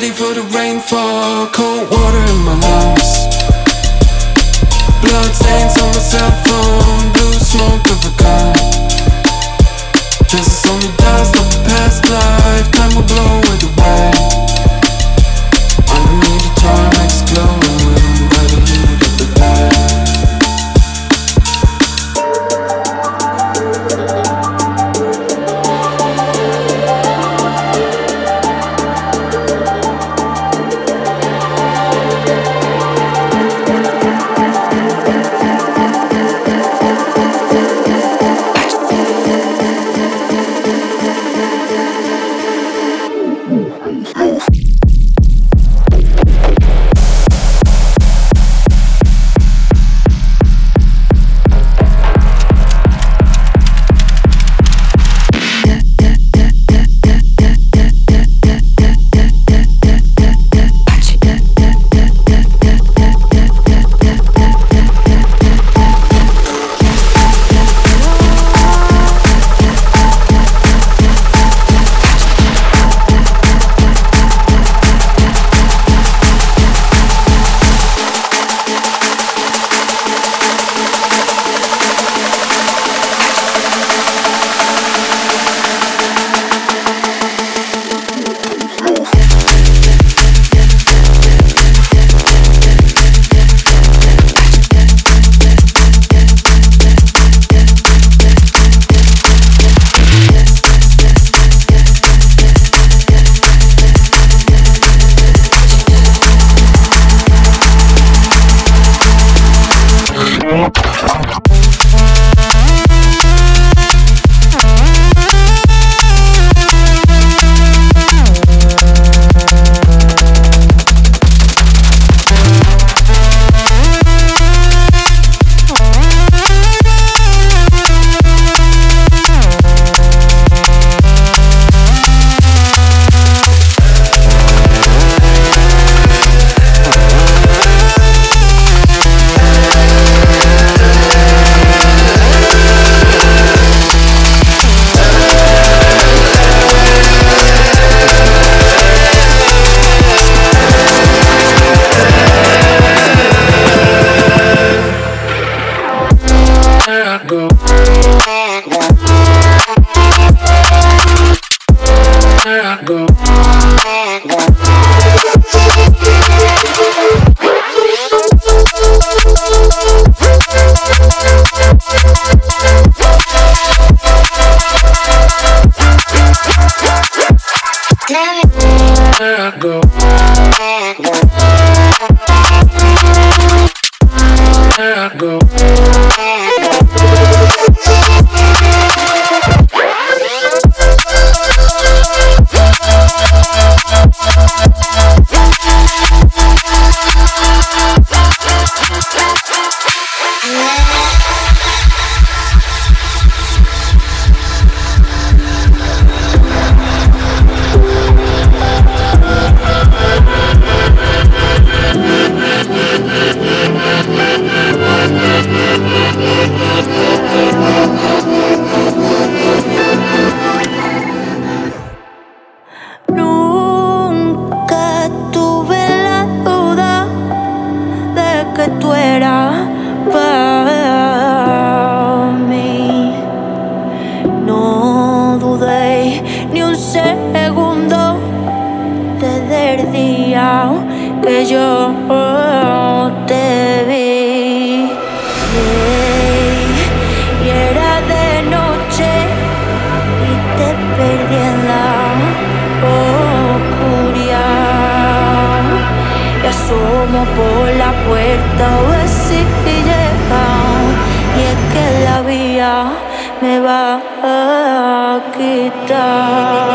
ready for the rainfall. Cold water in my lungs. Blood stains on my cell phone. Blue smoke of a gun. This is only dust of a past life. Time will blow it away. mí. No dudé ni un segundo desde el día que yo te vi. Y era de noche y te perdí en la asomo por la puerta. Oh, si llega y es que la vía me va a quitar.